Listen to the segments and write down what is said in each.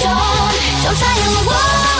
don't 我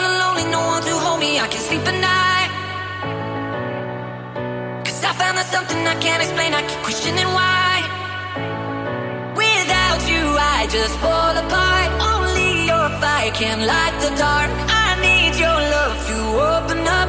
feeling lonely, no one to hold me. I can sleep at night. Cause I found there's something I can't explain. I keep questioning why. Without you, I just fall apart. Only your fire can light the dark. I need your love to open up.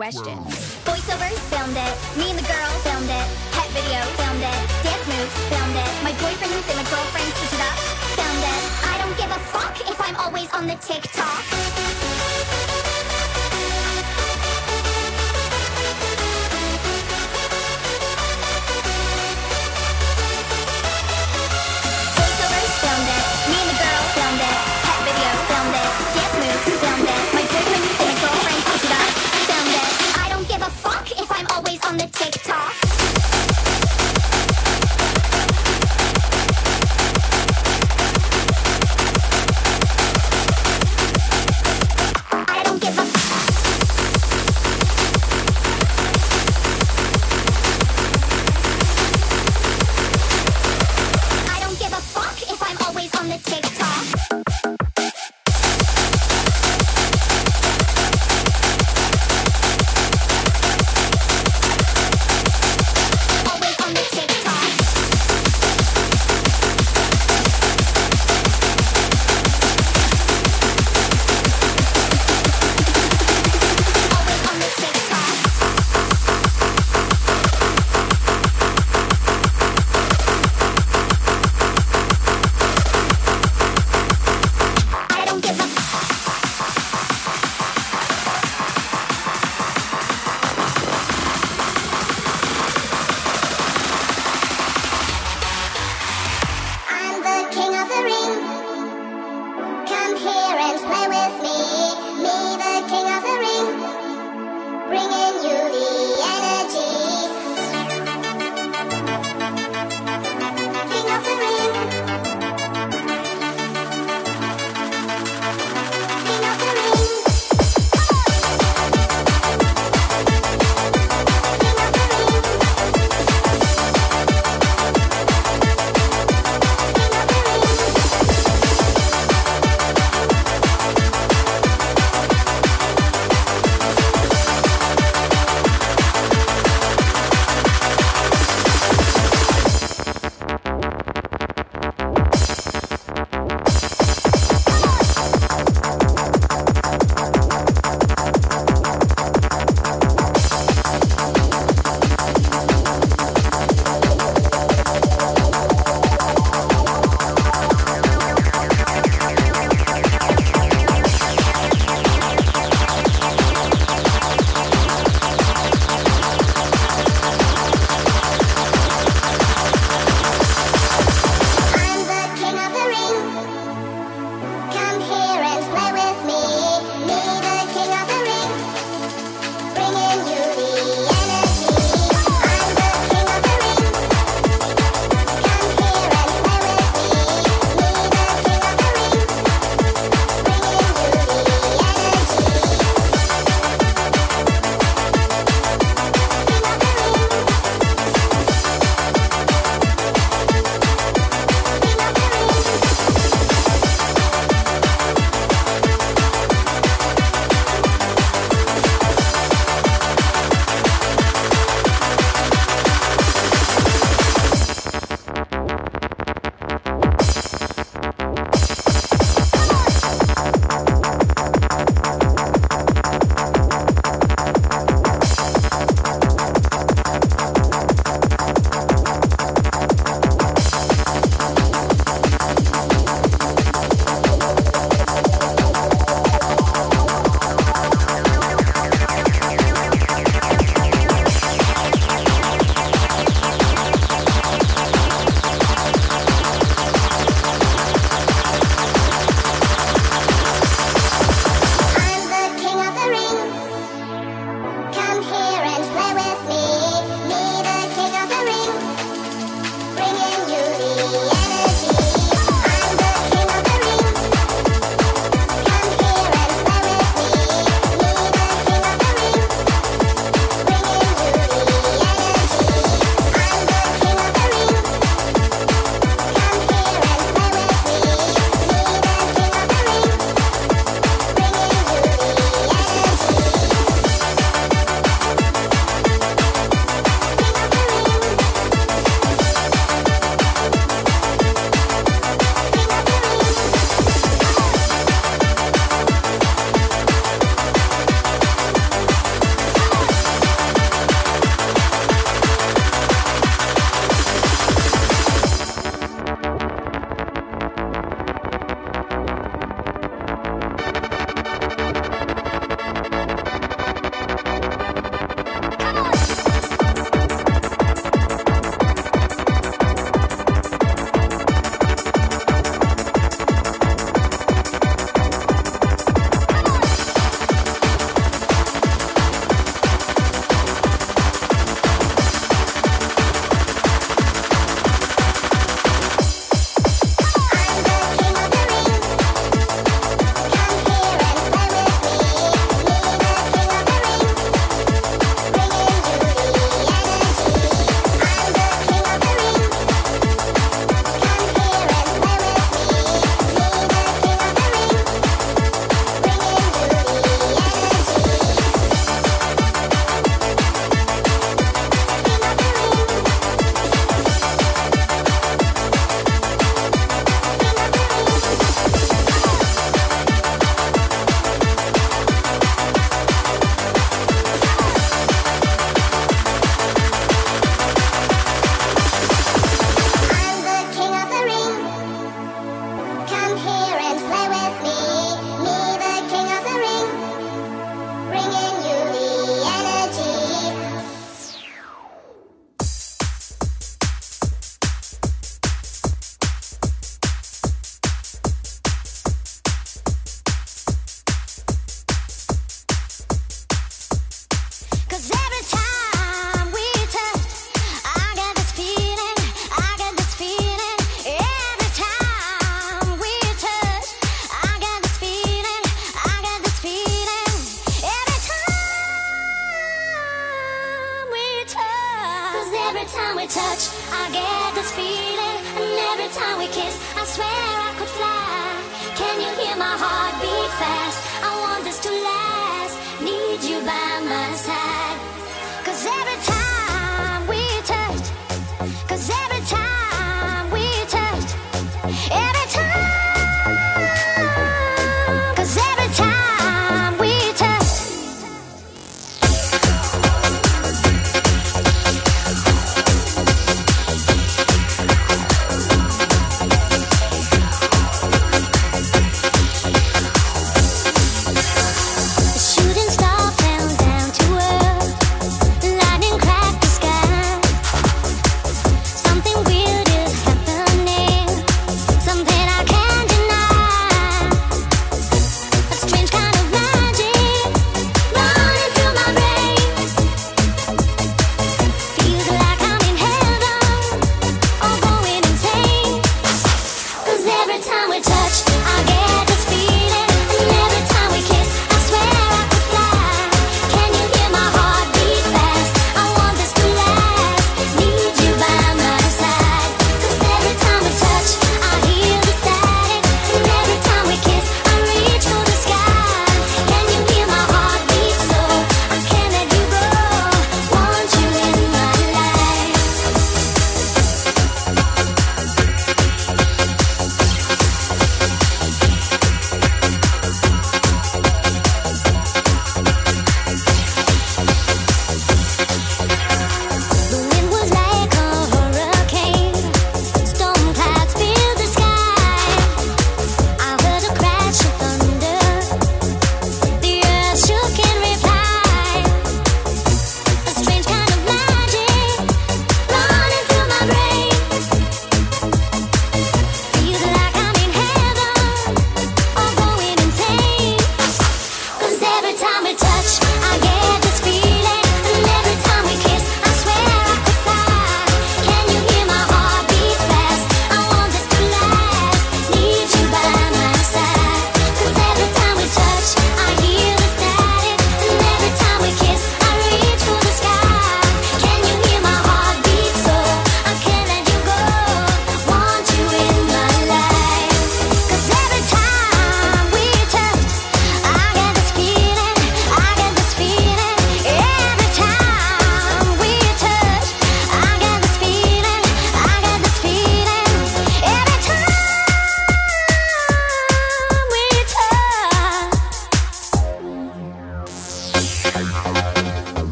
Questions?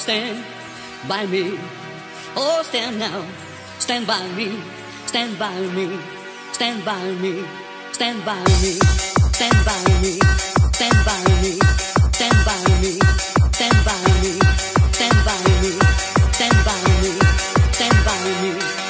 Stand by me. Oh, stand now. Stand by me. Stand by me. Stand by me. Stand by me. Stand by me. Stand by me. Stand by me. Stand by me. Stand by me. Stand by me. Stand by me.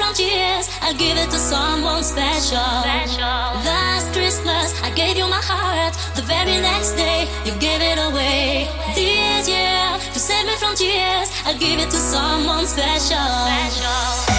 From tears, I'll give it to someone special. special. Last Christmas, I gave you my heart, the very next day, you gave it away. This year, to save me from tears, I'll give it to someone special. Merry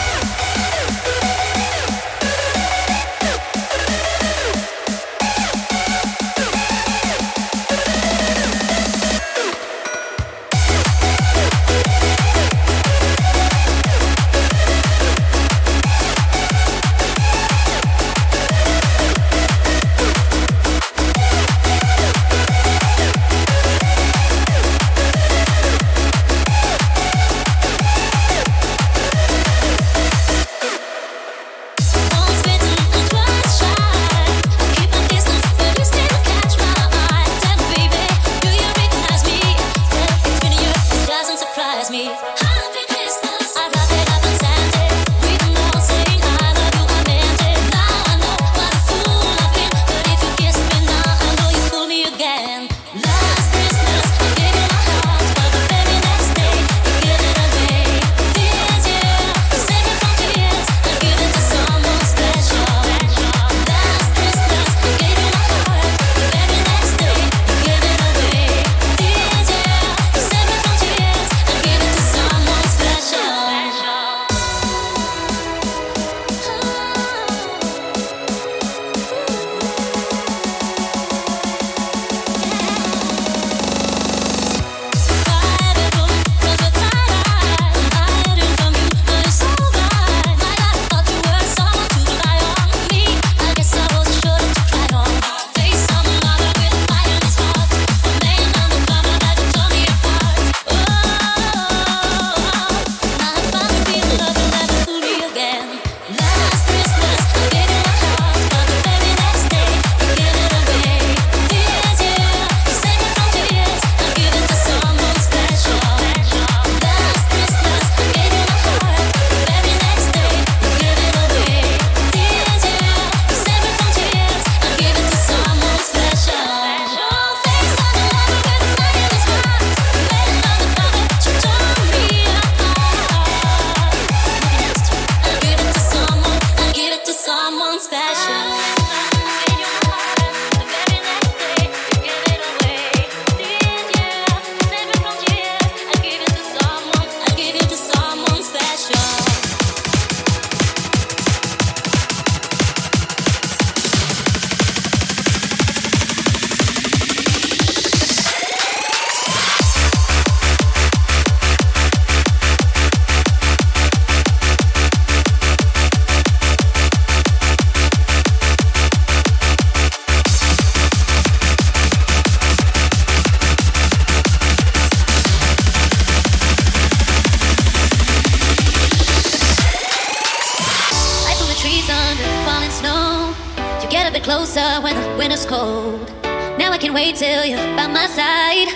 can't wait till you're by my side.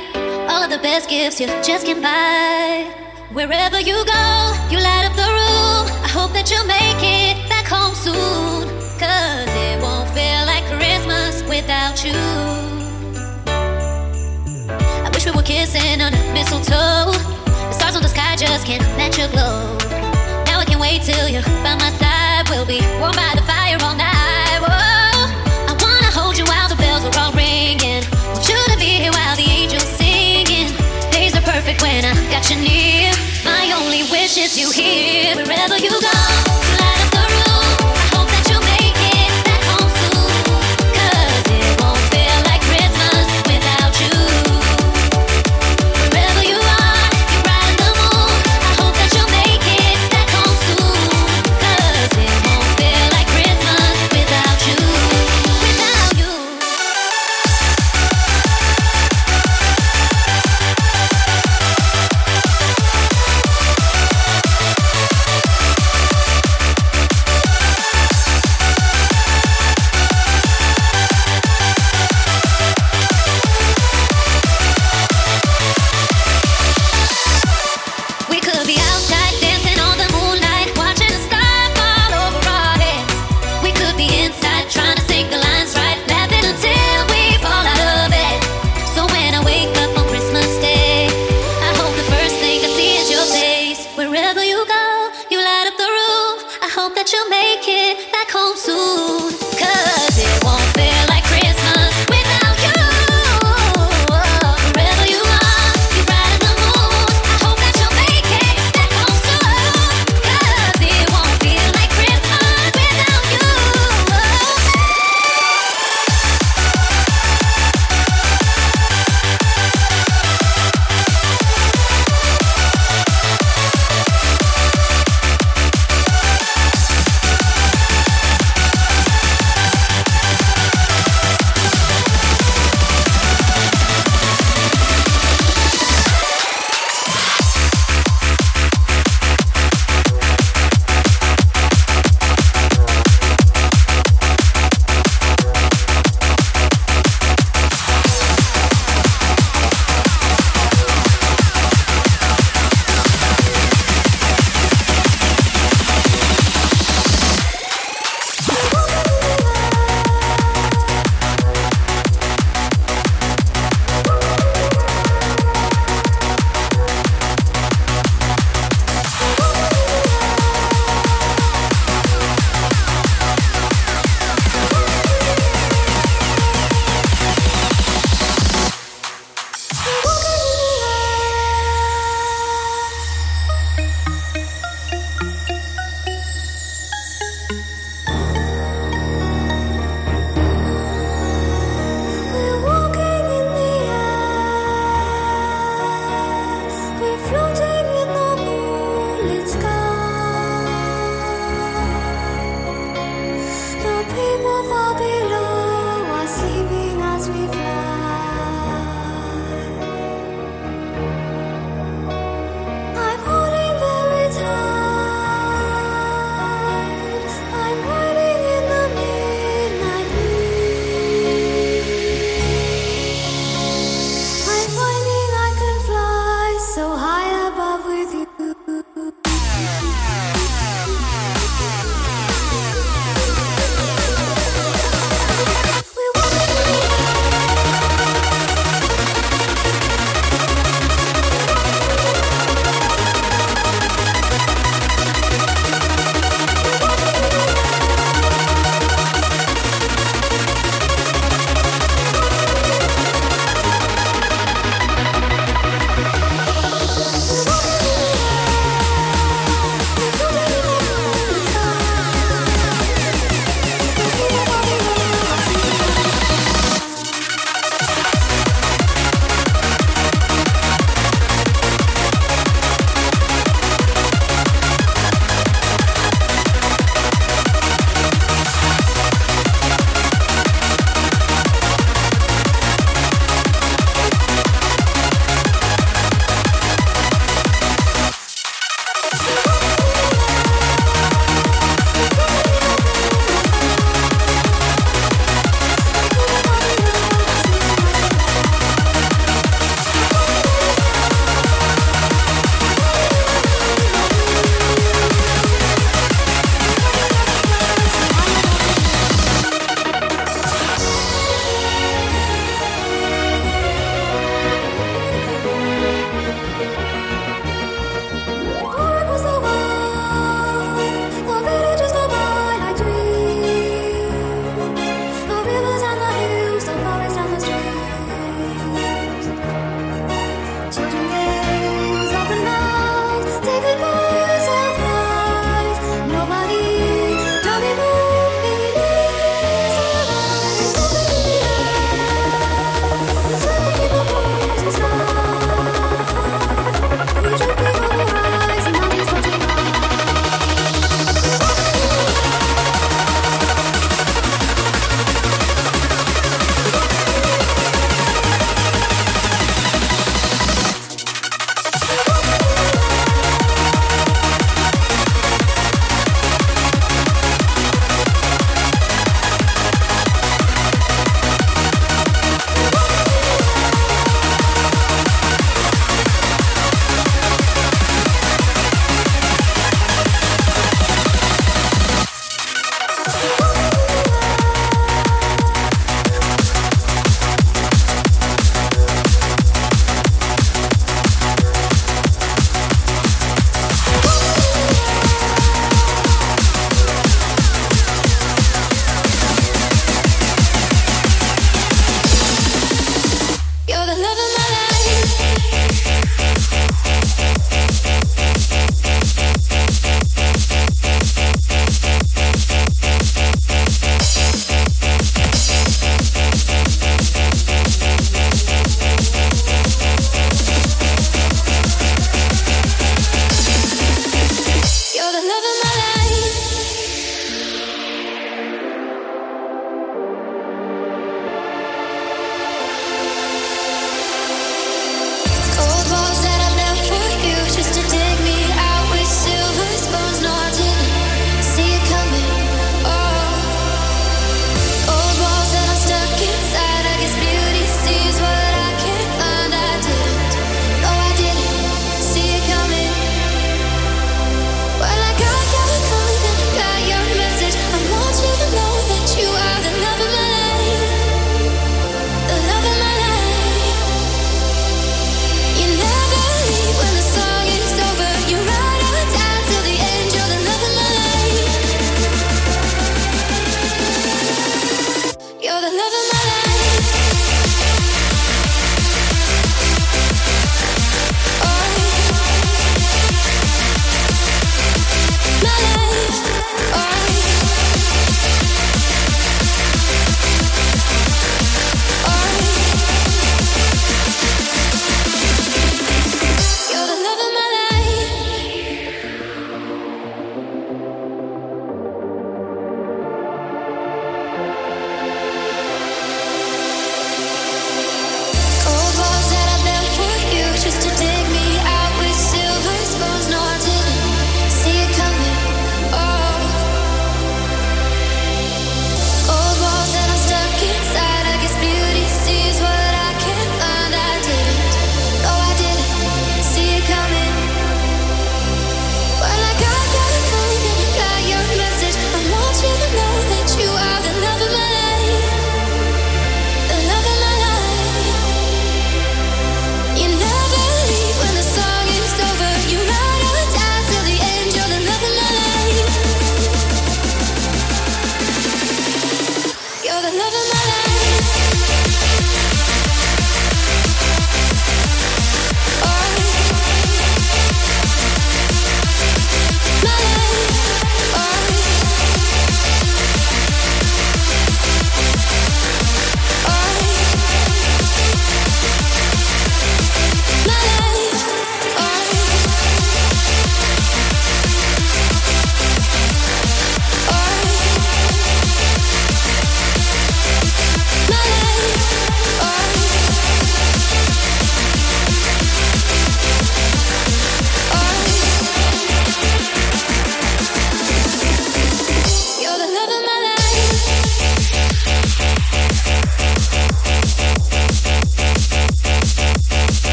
All of the best gifts you just can't buy. Wherever you go, you light up the room. I hope that you'll make it back home soon. Cause it won't feel like Christmas without you. I wish we were kissing under mistletoe. The stars on the sky just can't match your glow. Now I can't wait till you're by my side. We'll be warm by the fire all night. you need. My only wish is you here wherever you go.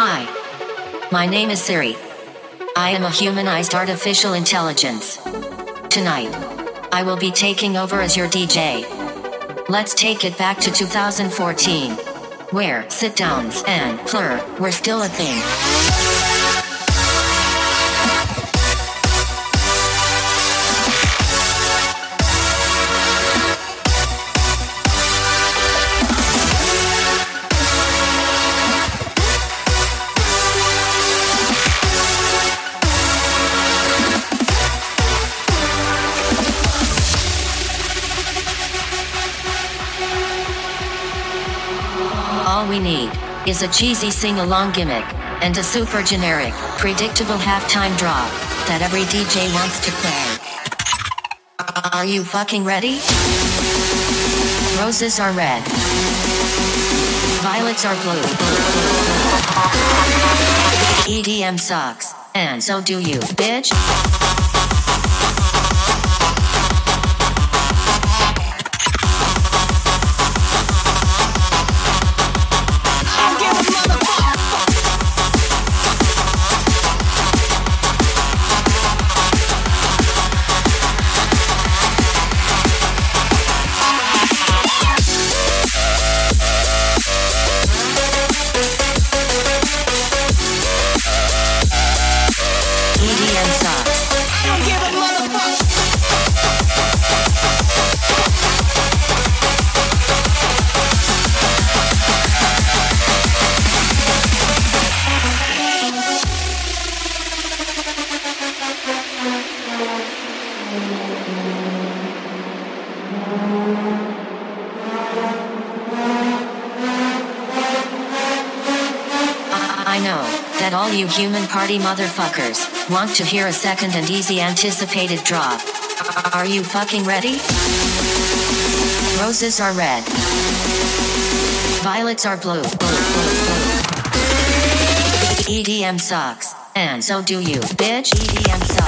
Hi. My name is Siri. I am a humanized artificial intelligence. Tonight, I will be taking over as your DJ. Let's take it back to 2014, where sit downs and plur were still a thing. Is a cheesy sing along gimmick and a super generic, predictable halftime drop that every DJ wants to play. Are you fucking ready? Roses are red. Violets are blue. EDM sucks, and so do you, bitch. Party motherfuckers want to hear a second and easy anticipated drop. Are you fucking ready? Roses are red. Violets are blue. EDM sucks. And so do you, bitch. EDM sucks.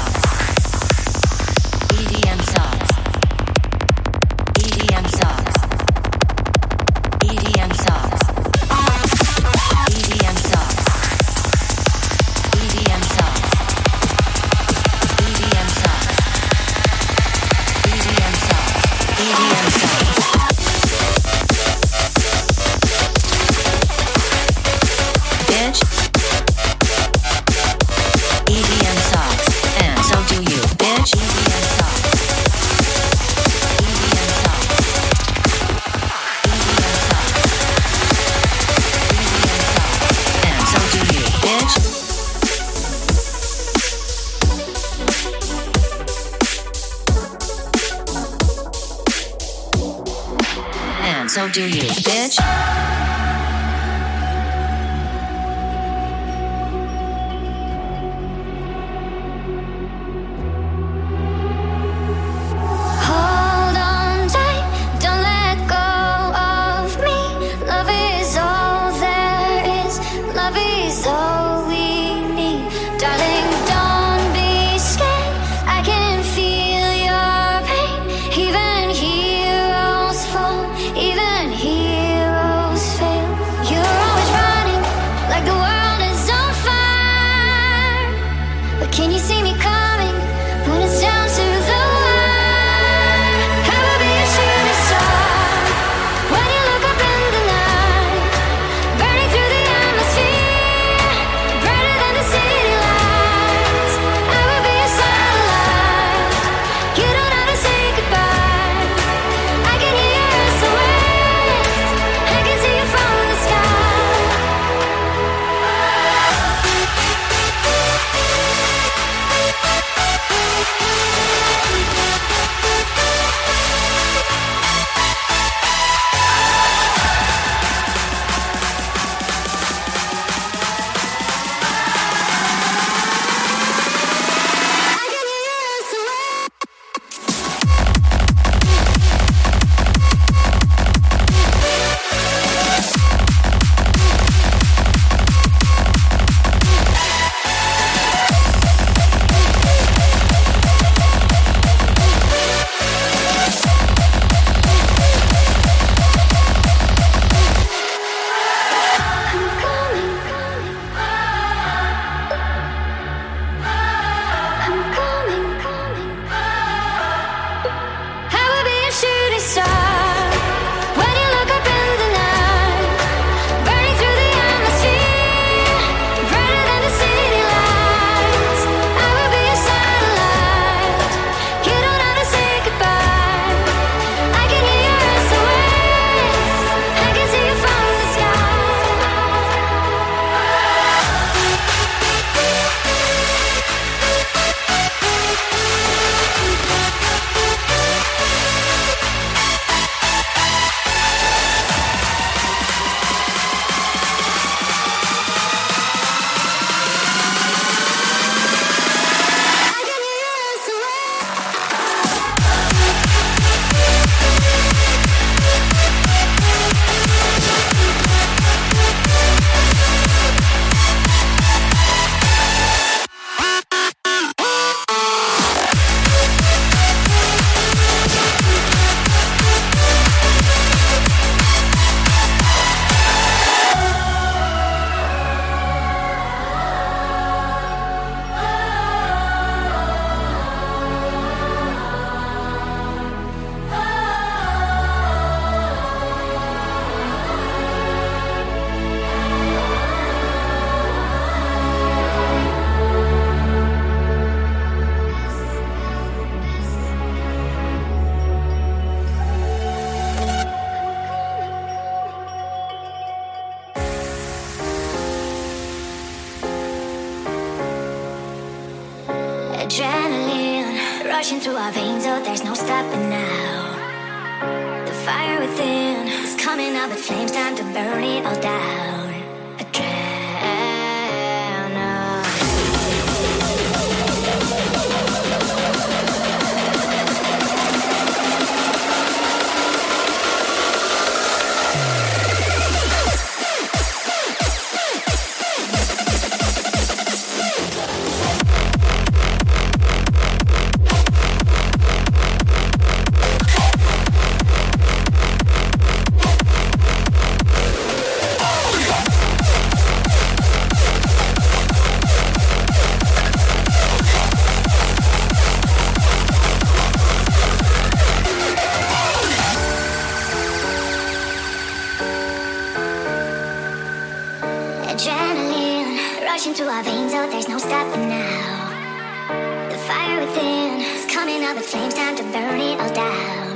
rushing through our veins, oh, there's no stopping now. The fire within is coming up with flames, time to burn it all down.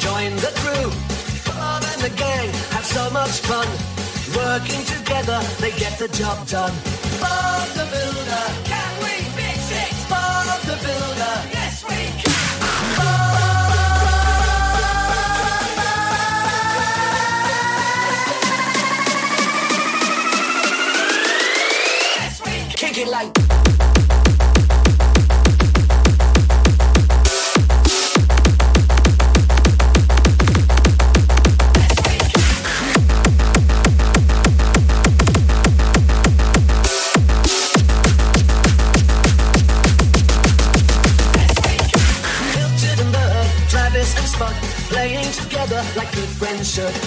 Join the crew, Bob and the gang have so much fun. Working together, they get the job done. Bob the Builder. Shut